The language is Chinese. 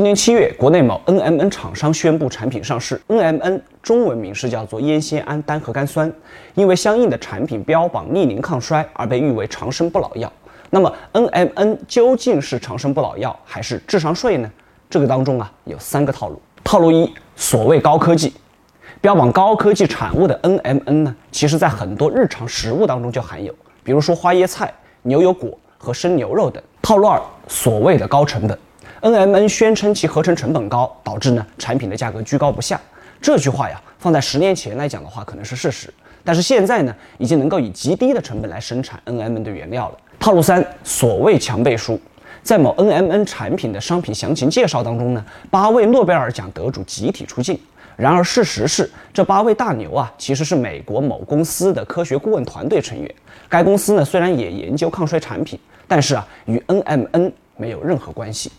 今年七月，国内某 NMN 厂商宣布产品上市。NMN 中文名是叫做烟酰胺单核苷酸，因为相应的产品标榜逆龄抗衰而被誉为长生不老药。那么 NMN 究竟是长生不老药还是智商税呢？这个当中啊有三个套路。套路一，所谓高科技，标榜高科技产物的 NMN 呢，其实在很多日常食物当中就含有，比如说花椰菜、牛油果和生牛肉等。套路二，所谓的高成本。NMN 宣称其合成成本高，导致呢产品的价格居高不下。这句话呀，放在十年前来讲的话，可能是事实。但是现在呢，已经能够以极低的成本来生产 NMN 的原料了。套路三，所谓强背书，在某 NMN 产品的商品详情介绍当中呢，八位诺贝尔奖得主集体出镜。然而事实是，这八位大牛啊，其实是美国某公司的科学顾问团队成员。该公司呢，虽然也研究抗衰产品，但是啊，与 NMN 没有任何关系。